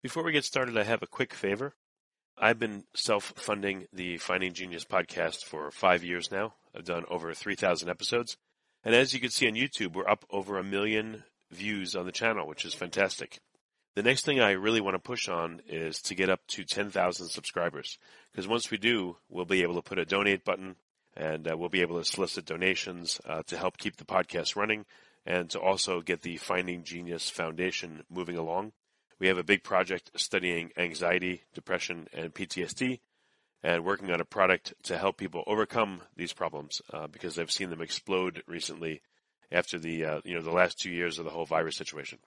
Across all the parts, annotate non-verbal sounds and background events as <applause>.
Before we get started, I have a quick favor. I've been self funding the Finding Genius podcast for five years now. I've done over 3,000 episodes. And as you can see on YouTube, we're up over a million views on the channel, which is fantastic. The next thing I really want to push on is to get up to 10,000 subscribers. Because once we do, we'll be able to put a donate button and uh, we'll be able to solicit donations uh, to help keep the podcast running and to also get the Finding Genius Foundation moving along. We have a big project studying anxiety, depression, and PTSD, and working on a product to help people overcome these problems uh, because I've seen them explode recently after the uh, you know the last two years of the whole virus situation.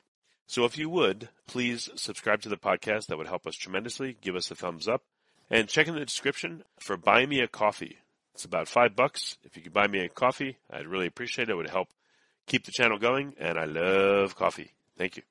So if you would please subscribe to the podcast, that would help us tremendously. Give us a thumbs up, and check in the description for buy me a coffee. It's about five bucks. If you could buy me a coffee, I'd really appreciate it. It would help keep the channel going, and I love coffee. Thank you.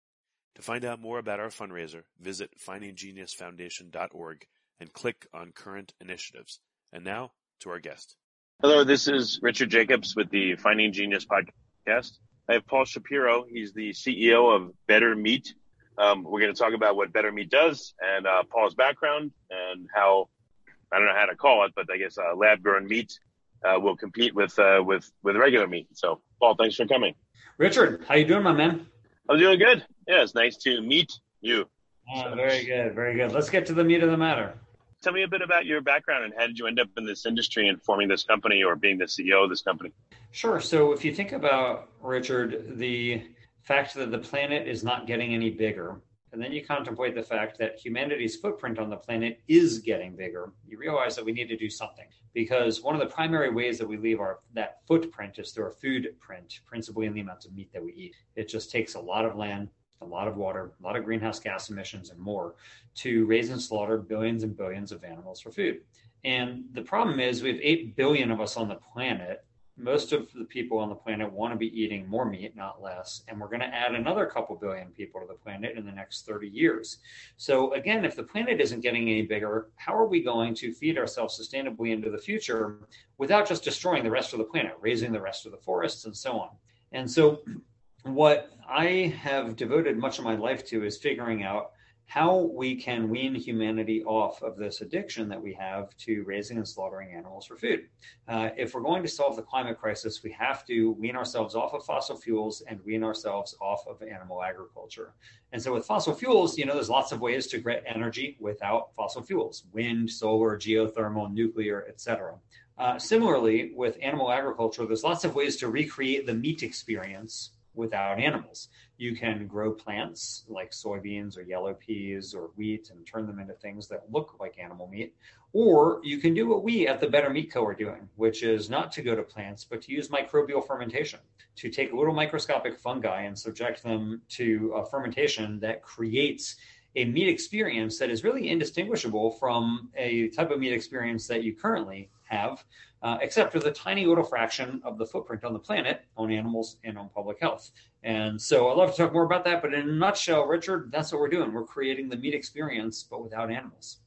To find out more about our fundraiser, visit findinggeniusfoundation.org and click on current initiatives. And now to our guest. Hello, this is Richard Jacobs with the Finding Genius podcast. I have Paul Shapiro. He's the CEO of Better Meat. Um, we're going to talk about what Better Meat does and uh, Paul's background and how I don't know how to call it, but I guess uh, lab grown meat uh, will compete with uh, with with regular meat. So, Paul, thanks for coming. Richard, how you doing, my man? I'm doing good. Yeah, it's nice to meet you. Oh, so, very good, very good. Let's get to the meat of the matter. Tell me a bit about your background and how did you end up in this industry and forming this company or being the CEO of this company? Sure. So, if you think about Richard, the fact that the planet is not getting any bigger, and then you contemplate the fact that humanity's footprint on the planet is getting bigger, you realize that we need to do something. Because one of the primary ways that we leave our that footprint is through our food print, principally in the amounts of meat that we eat. It just takes a lot of land, a lot of water, a lot of greenhouse gas emissions, and more to raise and slaughter billions and billions of animals for food. And the problem is, we have 8 billion of us on the planet, most of the people on the planet want to be eating more meat, not less. And we're going to add another couple billion people to the planet in the next 30 years. So, again, if the planet isn't getting any bigger, how are we going to feed ourselves sustainably into the future without just destroying the rest of the planet, razing the rest of the forests, and so on? And so, <clears throat> what I have devoted much of my life to is figuring out how we can wean humanity off of this addiction that we have to raising and slaughtering animals for food. Uh, if we're going to solve the climate crisis, we have to wean ourselves off of fossil fuels and wean ourselves off of animal agriculture. And so, with fossil fuels, you know, there's lots of ways to get energy without fossil fuels: wind, solar, geothermal, nuclear, etc. Uh, similarly, with animal agriculture, there's lots of ways to recreate the meat experience without animals. You can grow plants like soybeans or yellow peas or wheat and turn them into things that look like animal meat. Or you can do what we at the Better Meat Co. are doing, which is not to go to plants, but to use microbial fermentation, to take little microscopic fungi and subject them to a fermentation that creates a meat experience that is really indistinguishable from a type of meat experience that you currently have, uh, except for the tiny little fraction of the footprint on the planet on animals and on public health. And so I'd love to talk more about that, but in a nutshell, Richard, that's what we're doing. We're creating the meat experience, but without animals.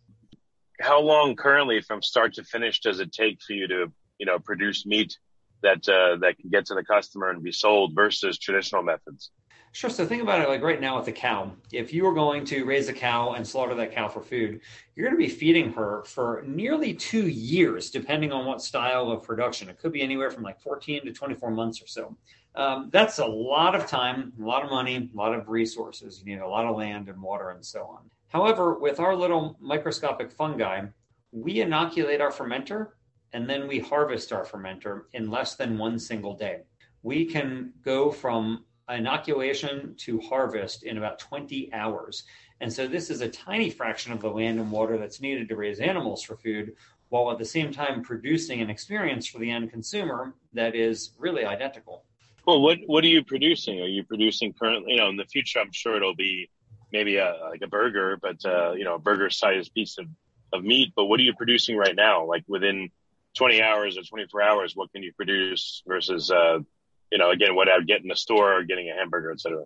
How long currently from start to finish does it take for you to, you know, produce meat that uh, that can get to the customer and be sold versus traditional methods? Sure. So think about it like right now with a cow. If you were going to raise a cow and slaughter that cow for food, you're going to be feeding her for nearly two years, depending on what style of production. It could be anywhere from like 14 to 24 months or so. Um, that's a lot of time, a lot of money, a lot of resources. You need a lot of land and water and so on. However, with our little microscopic fungi, we inoculate our fermenter and then we harvest our fermenter in less than one single day. We can go from inoculation to harvest in about 20 hours. And so this is a tiny fraction of the land and water that's needed to raise animals for food, while at the same time producing an experience for the end consumer that is really identical. Well, what what are you producing? Are you producing currently? You know, in the future, I'm sure it'll be maybe a like a burger, but uh, you know, a burger sized piece of of meat. But what are you producing right now? Like within 20 hours or 24 hours, what can you produce versus uh, you know, again, what I would get in the store or getting a hamburger, et cetera.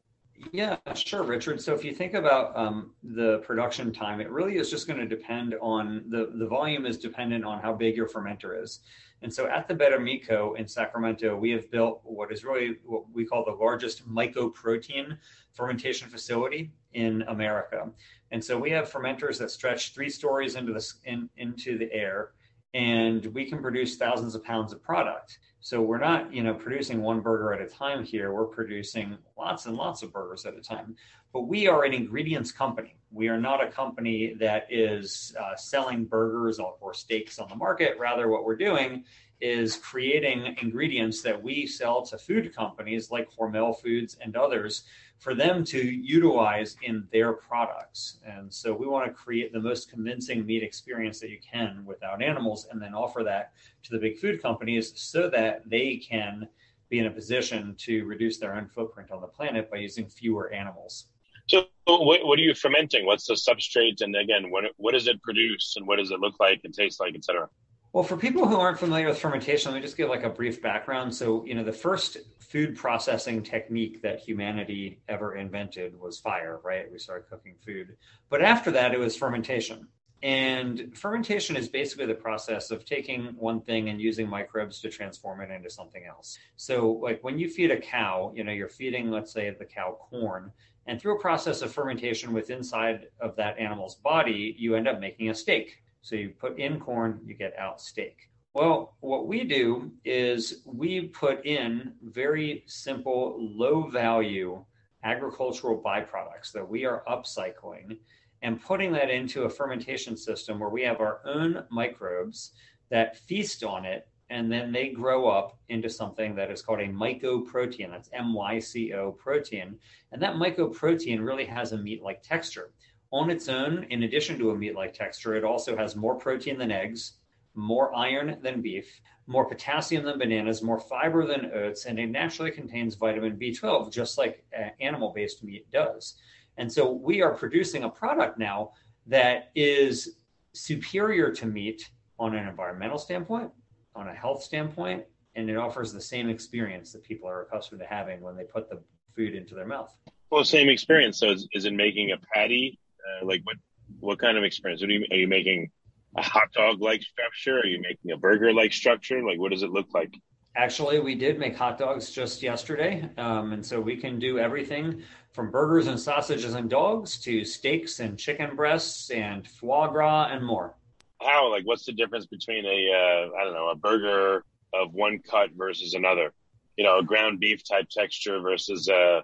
Yeah, sure, Richard. So if you think about um, the production time, it really is just going to depend on the the volume is dependent on how big your fermenter is. And so at the Better Meat Co. in Sacramento, we have built what is really what we call the largest mycoprotein fermentation facility in America. And so we have fermenters that stretch three stories into the in, into the air, and we can produce thousands of pounds of product. So we're not, you know, producing one burger at a time here. We're producing lots and lots of burgers at a time. But we are an ingredients company. We are not a company that is uh, selling burgers or steaks on the market. Rather, what we're doing is creating ingredients that we sell to food companies like Hormel Foods and others for them to utilize in their products. And so we want to create the most convincing meat experience that you can without animals and then offer that to the big food companies so that they can be in a position to reduce their own footprint on the planet by using fewer animals. So, what, what are you fermenting? What's the substrate? And again, what, what does it produce and what does it look like and taste like, et cetera? Well, for people who aren't familiar with fermentation, let me just give like a brief background. So, you know, the first food processing technique that humanity ever invented was fire, right? We started cooking food. But after that, it was fermentation. And fermentation is basically the process of taking one thing and using microbes to transform it into something else. So, like when you feed a cow, you know, you're feeding, let's say, the cow corn, and through a process of fermentation within inside of that animal's body, you end up making a steak so you put in corn, you get out steak. Well, what we do is we put in very simple, low value agricultural byproducts that we are upcycling and putting that into a fermentation system where we have our own microbes that feast on it and then they grow up into something that is called a mycoprotein. That's M Y C O protein. And that mycoprotein really has a meat like texture on its own, in addition to a meat like texture, it also has more protein than eggs, more iron than beef, more potassium than bananas, more fiber than oats, and it naturally contains vitamin B12, just like uh, animal based meat does. And so we are producing a product now that is superior to meat on an environmental standpoint, on a health standpoint, and it offers the same experience that people are accustomed to having when they put the food into their mouth. Well, same experience. So, is, is it making a patty uh, like what what kind of experience? Are you, are you making a hot dog like structure? Are you making a burger like structure? Like what does it look like? Actually, we did make hot dogs just yesterday, um, and so we can do everything from burgers and sausages and dogs to steaks and chicken breasts and foie gras and more. How? Like, what's the difference between a uh, I don't know a burger of one cut versus another? You know, a ground beef type texture versus a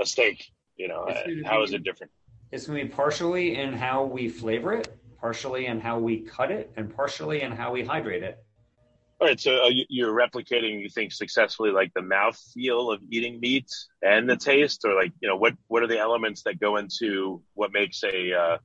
a steak. You know, how is it different? It's going to be partially in how we flavor it, partially in how we cut it, and partially in how we hydrate it. All right, so uh, you're replicating, you think, successfully like the mouth feel of eating meat and the taste, or like you know, what what are the elements that go into what makes a uh,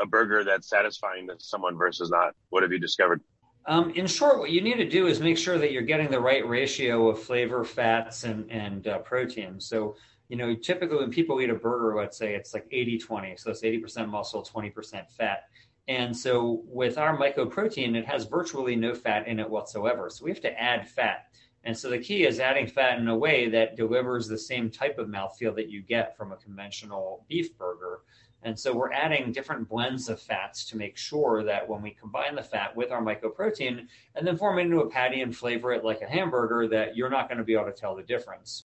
a burger that's satisfying to someone versus not? What have you discovered? Um, in short, what you need to do is make sure that you're getting the right ratio of flavor, fats, and and uh, protein. So you know, typically when people eat a burger, let's say it's like 80 20. So it's 80% muscle, 20% fat. And so with our mycoprotein, it has virtually no fat in it whatsoever. So we have to add fat. And so the key is adding fat in a way that delivers the same type of mouthfeel that you get from a conventional beef burger. And so we're adding different blends of fats to make sure that when we combine the fat with our mycoprotein and then form it into a patty and flavor it like a hamburger, that you're not going to be able to tell the difference.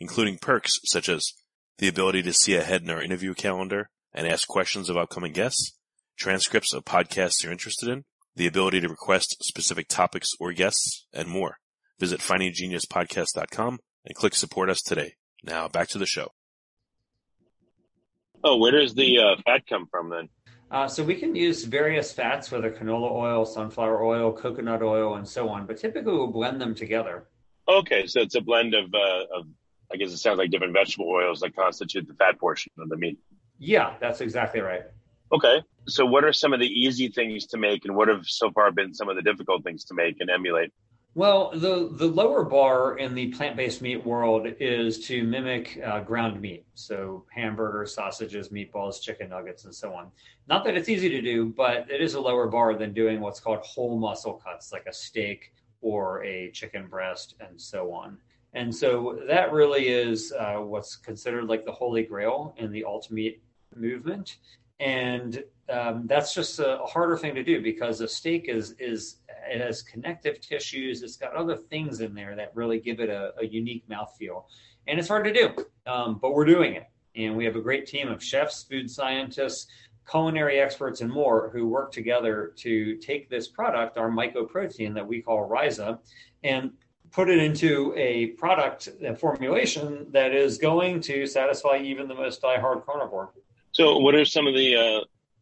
including perks such as the ability to see ahead in our interview calendar and ask questions of upcoming guests, transcripts of podcasts you're interested in, the ability to request specific topics or guests, and more. Visit findinggeniuspodcast.com and click support us today. Now back to the show. Oh, where does the uh, fat come from then? Uh, so we can use various fats, whether canola oil, sunflower oil, coconut oil, and so on. But typically, we'll blend them together. Okay, so it's a blend of, uh, of I guess it sounds like different vegetable oils that constitute the fat portion of the meat. Yeah, that's exactly right. Okay. So what are some of the easy things to make and what have so far been some of the difficult things to make and emulate? Well, the, the lower bar in the plant based meat world is to mimic uh, ground meat. So, hamburgers, sausages, meatballs, chicken nuggets, and so on. Not that it's easy to do, but it is a lower bar than doing what's called whole muscle cuts, like a steak or a chicken breast, and so on. And so that really is uh, what's considered like the holy grail in the alt meat movement. And um, that's just a, a, harder thing to do because a steak is is it has connective tissues. It's got other things in there that really give it a, a unique mouthfeel, and it's hard to do. Um, but we're doing it, and we have a great team of chefs, food scientists, culinary experts, and more who work together to take this product, our mycoprotein that we call Rhiza, and put it into a product a formulation that is going to satisfy even the most die-hard carnivore. So, what are some of the uh,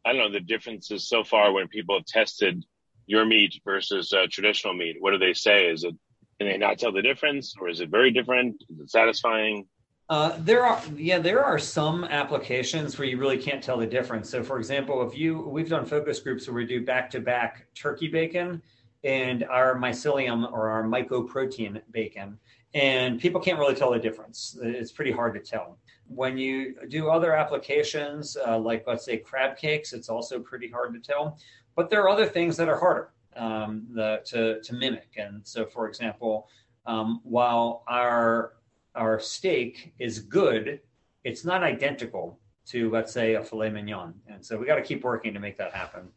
I don't know the differences so far when people have tested your meat versus uh, traditional meat? What do they say? Is it can they not tell the difference, or is it very different? Is it satisfying? Uh, there are yeah there are some applications where you really can't tell the difference. So, for example, if you we've done focus groups where we do back to back turkey bacon and our mycelium or our mycoprotein bacon. And people can't really tell the difference. It's pretty hard to tell. When you do other applications, uh, like let's say crab cakes, it's also pretty hard to tell. But there are other things that are harder um, the, to, to mimic. And so, for example, um, while our our steak is good, it's not identical to let's say a filet mignon. And so we got to keep working to make that happen.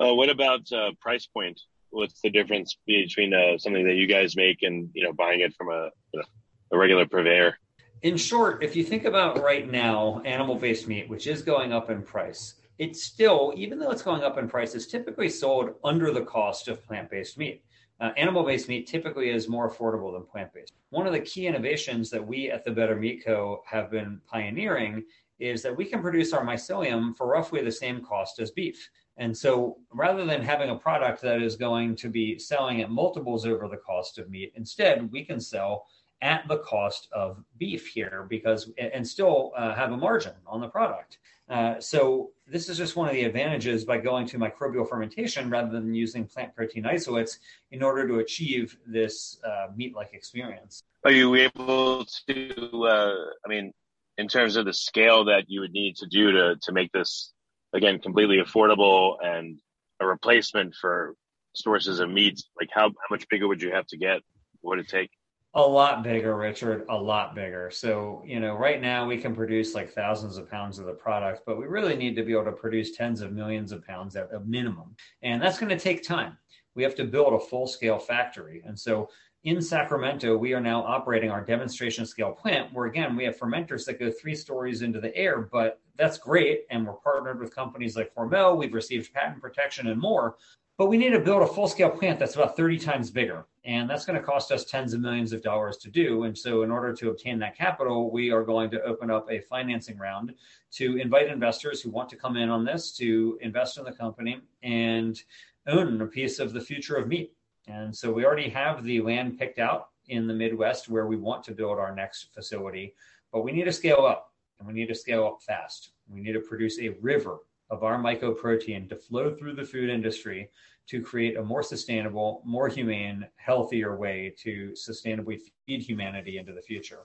Uh, what about uh, price point? What's the difference between uh, something that you guys make and you know buying it from a you know, a regular purveyor? In short, if you think about right now, animal-based meat, which is going up in price, it's still, even though it's going up in price, it's typically sold under the cost of plant-based meat. Uh, animal-based meat typically is more affordable than plant-based. One of the key innovations that we at the Better Meat Co. have been pioneering is that we can produce our mycelium for roughly the same cost as beef. And so rather than having a product that is going to be selling at multiples over the cost of meat, instead we can sell at the cost of beef here because and still uh, have a margin on the product. Uh, so this is just one of the advantages by going to microbial fermentation rather than using plant protein isolates in order to achieve this uh, meat-like experience. Are you able to? Uh, I mean, in terms of the scale that you would need to do to to make this again completely affordable and a replacement for sources of meat like how, how much bigger would you have to get? What would it take? A lot bigger richard a lot bigger. So you know right now we can produce like thousands of pounds of the product but we really need to be able to produce tens of millions of pounds at a minimum. And that's going to take time. We have to build a full scale factory. And so in Sacramento, we are now operating our demonstration scale plant where, again, we have fermenters that go three stories into the air, but that's great. And we're partnered with companies like Hormel. We've received patent protection and more. But we need to build a full scale plant that's about 30 times bigger. And that's going to cost us tens of millions of dollars to do. And so, in order to obtain that capital, we are going to open up a financing round to invite investors who want to come in on this to invest in the company and own a piece of the future of meat. And so, we already have the land picked out in the Midwest where we want to build our next facility, but we need to scale up and we need to scale up fast. We need to produce a river of our mycoprotein to flow through the food industry to create a more sustainable, more humane, healthier way to sustainably feed humanity into the future.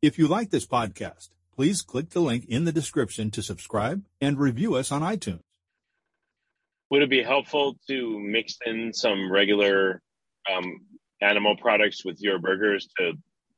If you like this podcast, please click the link in the description to subscribe and review us on iTunes. Would it be helpful to mix in some regular um, animal products with your burgers to,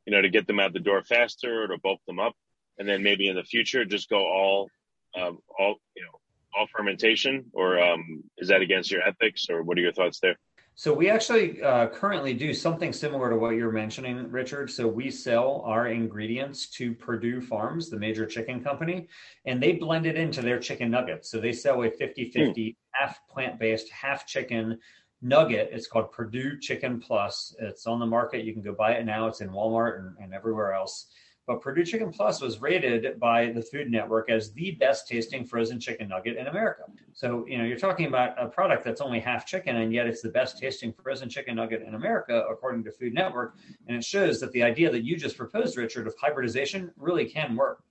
you know, to get them out the door faster or to bulk them up, and then maybe in the future just go all, um, all, you know, all fermentation, or um, is that against your ethics, or what are your thoughts there? So we actually uh, currently do something similar to what you're mentioning, Richard. So we sell our ingredients to Perdue Farms, the major chicken company, and they blend it into their chicken nuggets. So they sell a 50-50 hmm. half plant-based, half chicken nugget. It's called Perdue Chicken Plus. It's on the market. You can go buy it now. It's in Walmart and, and everywhere else. But Perdue Chicken Plus was rated by the Food Network as the best tasting frozen chicken nugget in America. So, you know, you're talking about a product that's only half chicken, and yet it's the best tasting frozen chicken nugget in America, according to Food Network. And it shows that the idea that you just proposed, Richard, of hybridization really can work.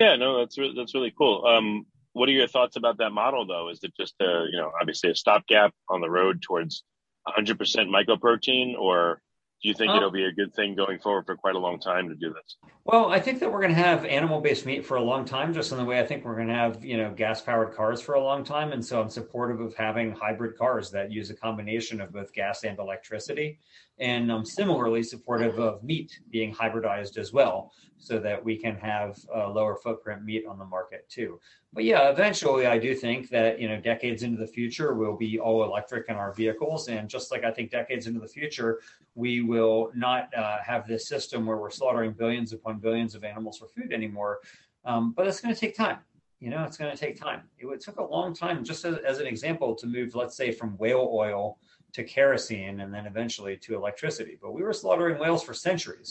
Yeah, no, that's re- that's really cool. Um, what are your thoughts about that model, though? Is it just a, you know, obviously a stopgap on the road towards 100% mycoprotein, or do you think um, it'll be a good thing going forward for quite a long time to do this? Well, I think that we're going to have animal-based meat for a long time, just in the way I think we're going to have, you know, gas-powered cars for a long time. And so I'm supportive of having hybrid cars that use a combination of both gas and electricity. And I'm similarly supportive of meat being hybridized as well, so that we can have a lower footprint meat on the market too. But yeah, eventually, I do think that you know, decades into the future, we'll be all electric in our vehicles, and just like I think decades into the future, we will not uh, have this system where we're slaughtering billions upon billions of animals for food anymore. Um, but it's going to take time. You know, it's going to take time. It, it took a long time, just as, as an example, to move, let's say, from whale oil to kerosene and then eventually to electricity. But we were slaughtering whales for centuries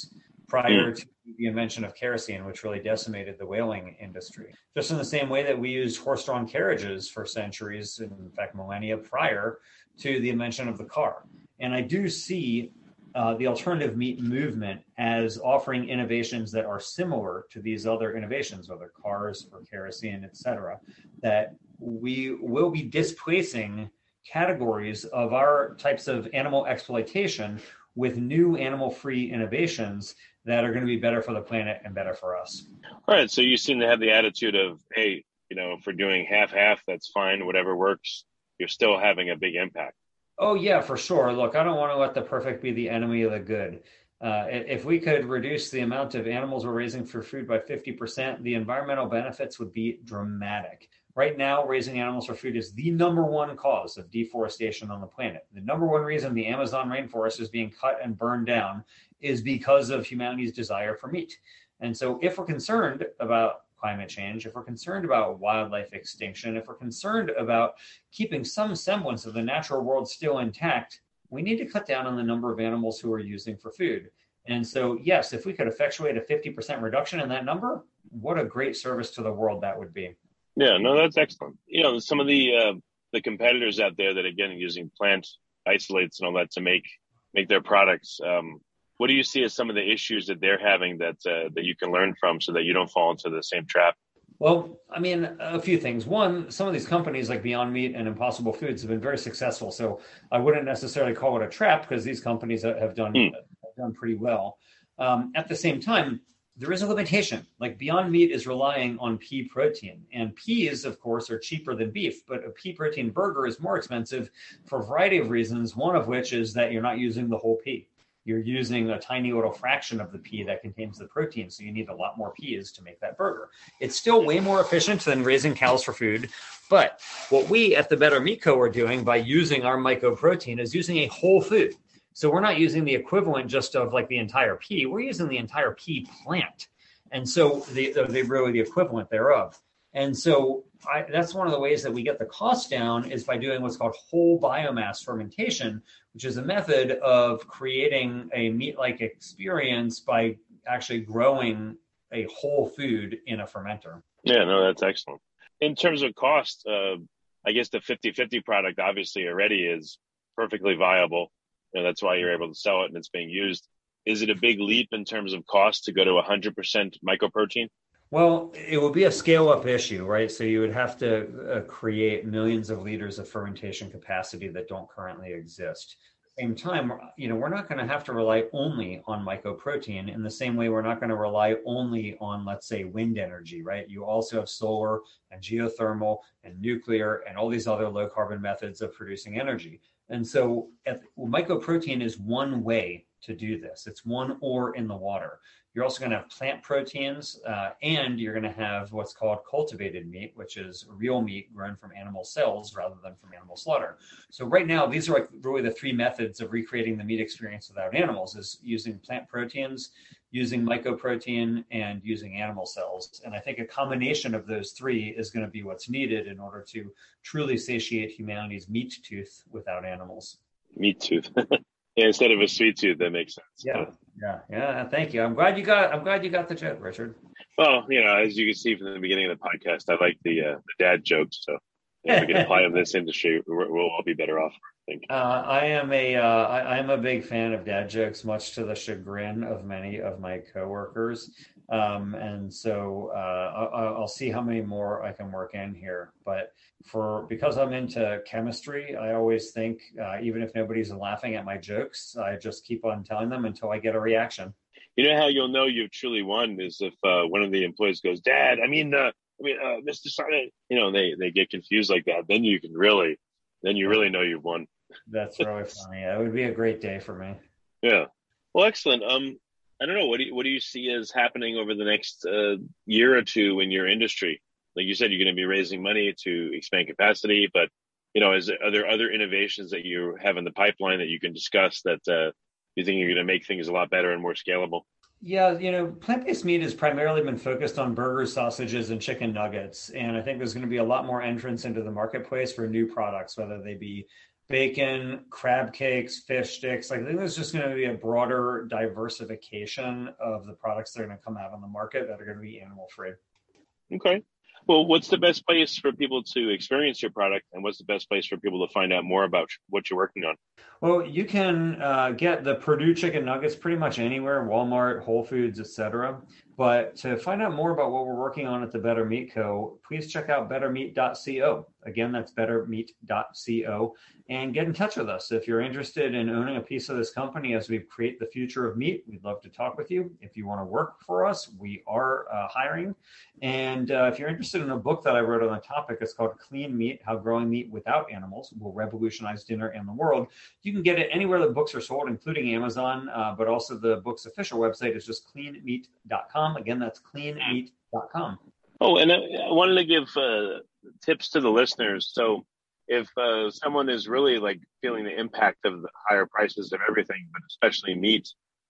prior mm. to the invention of kerosene, which really decimated the whaling industry. Just in the same way that we used horse drawn carriages for centuries, in fact, millennia prior to the invention of the car. And I do see uh, the alternative meat movement as offering innovations that are similar to these other innovations, whether cars or kerosene, et cetera, that we will be displacing categories of our types of animal exploitation with new animal free innovations that are going to be better for the planet and better for us. All right. So you seem to have the attitude of, hey, you know, for doing half half, that's fine, whatever works, you're still having a big impact. Oh, yeah, for sure. Look, I don't want to let the perfect be the enemy of the good. Uh, if we could reduce the amount of animals we're raising for food by 50%, the environmental benefits would be dramatic. Right now, raising animals for food is the number one cause of deforestation on the planet. The number one reason the Amazon rainforest is being cut and burned down is because of humanity's desire for meat. And so, if we're concerned about climate change, if we're concerned about wildlife extinction, if we're concerned about keeping some semblance of the natural world still intact, we need to cut down on the number of animals who are using for food. And so, yes, if we could effectuate a 50% reduction in that number, what a great service to the world that would be. Yeah, no, that's excellent. You know, some of the uh, the competitors out there that again using plant isolates and all that to make make their products. Um, what do you see as some of the issues that they're having that uh, that you can learn from, so that you don't fall into the same trap? Well, I mean, a few things. One, some of these companies like Beyond Meat and Impossible Foods have been very successful. So I wouldn't necessarily call it a trap because these companies have done mm. have done pretty well. Um, at the same time, there is a limitation. Like Beyond Meat is relying on pea protein, and peas, of course, are cheaper than beef. But a pea protein burger is more expensive for a variety of reasons. One of which is that you're not using the whole pea. You're using a tiny little fraction of the pea that contains the protein, so you need a lot more peas to make that burger. It's still way more efficient than raising cows for food. But what we at the Better Meat Co. are doing by using our mycoprotein is using a whole food so we're not using the equivalent just of like the entire pea. We're using the entire pea plant. And so the, the really the equivalent thereof. And so I, that's one of the ways that we get the cost down is by doing what's called whole biomass fermentation, which is a method of creating a meat-like experience by actually growing a whole food in a fermenter. Yeah, no, that's excellent. In terms of cost, uh, I guess the 50-50 product obviously already is perfectly viable. Know, that's why you're able to sell it and it's being used. Is it a big leap in terms of cost to go to 100% mycoprotein? Well, it would be a scale up issue, right? So you would have to uh, create millions of liters of fermentation capacity that don't currently exist. Same time, you know, we're not going to have to rely only on mycoprotein in the same way we're not going to rely only on, let's say, wind energy, right? You also have solar and geothermal and nuclear and all these other low carbon methods of producing energy. And so, at, well, mycoprotein is one way to do this. It's one oar in the water. You're also going to have plant proteins, uh, and you're going to have what's called cultivated meat, which is real meat grown from animal cells rather than from animal slaughter. So right now, these are like really the three methods of recreating the meat experience without animals: is using plant proteins, using mycoprotein, and using animal cells. And I think a combination of those three is going to be what's needed in order to truly satiate humanity's meat tooth without animals. Meat tooth. <laughs> yeah, instead of a sweet tooth, that makes sense. Yeah. Yeah, yeah. Thank you. I'm glad you got. I'm glad you got the joke, Richard. Well, you know, as you can see from the beginning of the podcast, I like the uh, the dad jokes. So if we can <laughs> apply them in this industry, we'll all be better off. Uh, I am a. Uh, I, I'm a big fan of dad jokes, much to the chagrin of many of my coworkers. Um, and so uh, I'll, I'll see how many more I can work in here. But for because I'm into chemistry, I always think uh, even if nobody's laughing at my jokes, I just keep on telling them until I get a reaction. You know how you'll know you've truly won is if uh, one of the employees goes, "Dad, I mean, uh, I mean, uh, Mr. Simon," you know, they they get confused like that. Then you can really, then you really know you've won. That's really funny. It would be a great day for me. Yeah. Well, excellent. Um, I don't know. What do you, what do you see as happening over the next uh, year or two in your industry? Like you said, you're going to be raising money to expand capacity, but you know, is are there other innovations that you have in the pipeline that you can discuss that uh, you think you're going to make things a lot better and more scalable? Yeah, you know, plant-based meat has primarily been focused on burgers, sausages, and chicken nuggets, and I think there's going to be a lot more entrance into the marketplace for new products, whether they be bacon, crab cakes, fish sticks. Like I think there's just going to be a broader diversification of the products that are going to come out on the market that are going to be animal free. Okay. Well, what's the best place for people to experience your product, and what's the best place for people to find out more about what you're working on? Well, you can uh, get the Perdue chicken nuggets pretty much anywhere, Walmart, Whole Foods, etc. But to find out more about what we're working on at the Better Meat Co., please check out bettermeat.co. Again, that's bettermeat.co and get in touch with us. If you're interested in owning a piece of this company as we create the future of meat, we'd love to talk with you. If you want to work for us, we are uh, hiring. And uh, if you're interested in a book that I wrote on the topic, it's called Clean Meat How Growing Meat Without Animals Will Revolutionize Dinner and the World. You can get it anywhere the books are sold, including Amazon, uh, but also the book's official website is just cleanmeat.com. Again, that's cleanmeat.com. Oh, and I, I wanted to give uh, tips to the listeners. So, if uh, someone is really like feeling the impact of the higher prices of everything, but especially meat,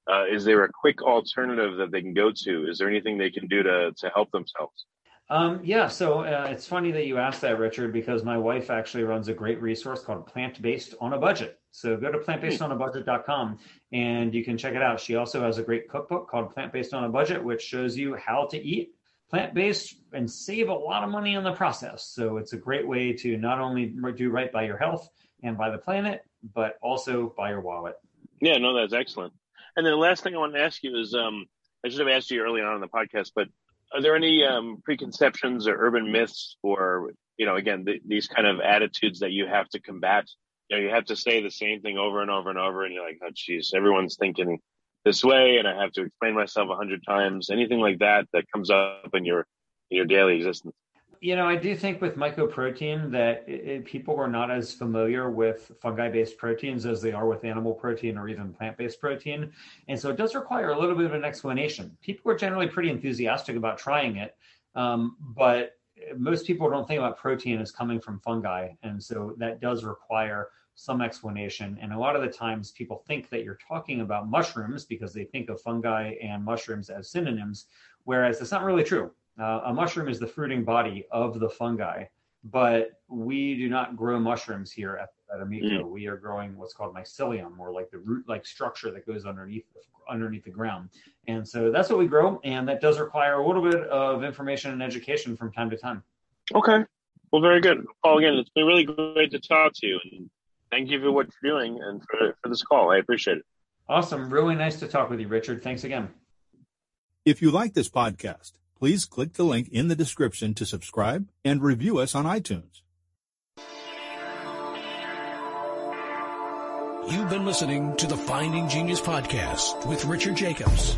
uh, is there a quick alternative that they can go to? Is there anything they can do to to help themselves? Um, yeah, so uh, it's funny that you asked that, Richard, because my wife actually runs a great resource called Plant Based on a Budget. So go to plantbasedonabudget.com and you can check it out. She also has a great cookbook called Plant Based on a Budget, which shows you how to eat plant based and save a lot of money in the process. So it's a great way to not only do right by your health and by the planet, but also by your wallet. Yeah, no, that's excellent. And then the last thing I want to ask you is um, I should have asked you early on in the podcast, but are there any um, preconceptions or urban myths or, you know, again, th- these kind of attitudes that you have to combat? You know, you have to say the same thing over and over and over, and you're like, oh, geez, everyone's thinking this way and I have to explain myself a hundred times, anything like that that comes up in your in your daily existence? You know, I do think with mycoprotein that it, people are not as familiar with fungi-based proteins as they are with animal protein or even plant-based protein, and so it does require a little bit of an explanation. People are generally pretty enthusiastic about trying it, um, but most people don't think about protein as coming from fungi, and so that does require some explanation. And a lot of the times people think that you're talking about mushrooms because they think of fungi and mushrooms as synonyms, whereas that's not really true. Uh, a mushroom is the fruiting body of the fungi, but we do not grow mushrooms here at, at Amico. Mm. We are growing what's called mycelium, or like the root-like structure that goes underneath underneath the ground. And so that's what we grow, and that does require a little bit of information and education from time to time. Okay, well, very good, Paul. Again, it's been really great to talk to you, and thank you for what you're doing and for for this call. I appreciate it. Awesome, really nice to talk with you, Richard. Thanks again. If you like this podcast please click the link in the description to subscribe and review us on iTunes. You've been listening to the Finding Genius podcast with Richard Jacobs.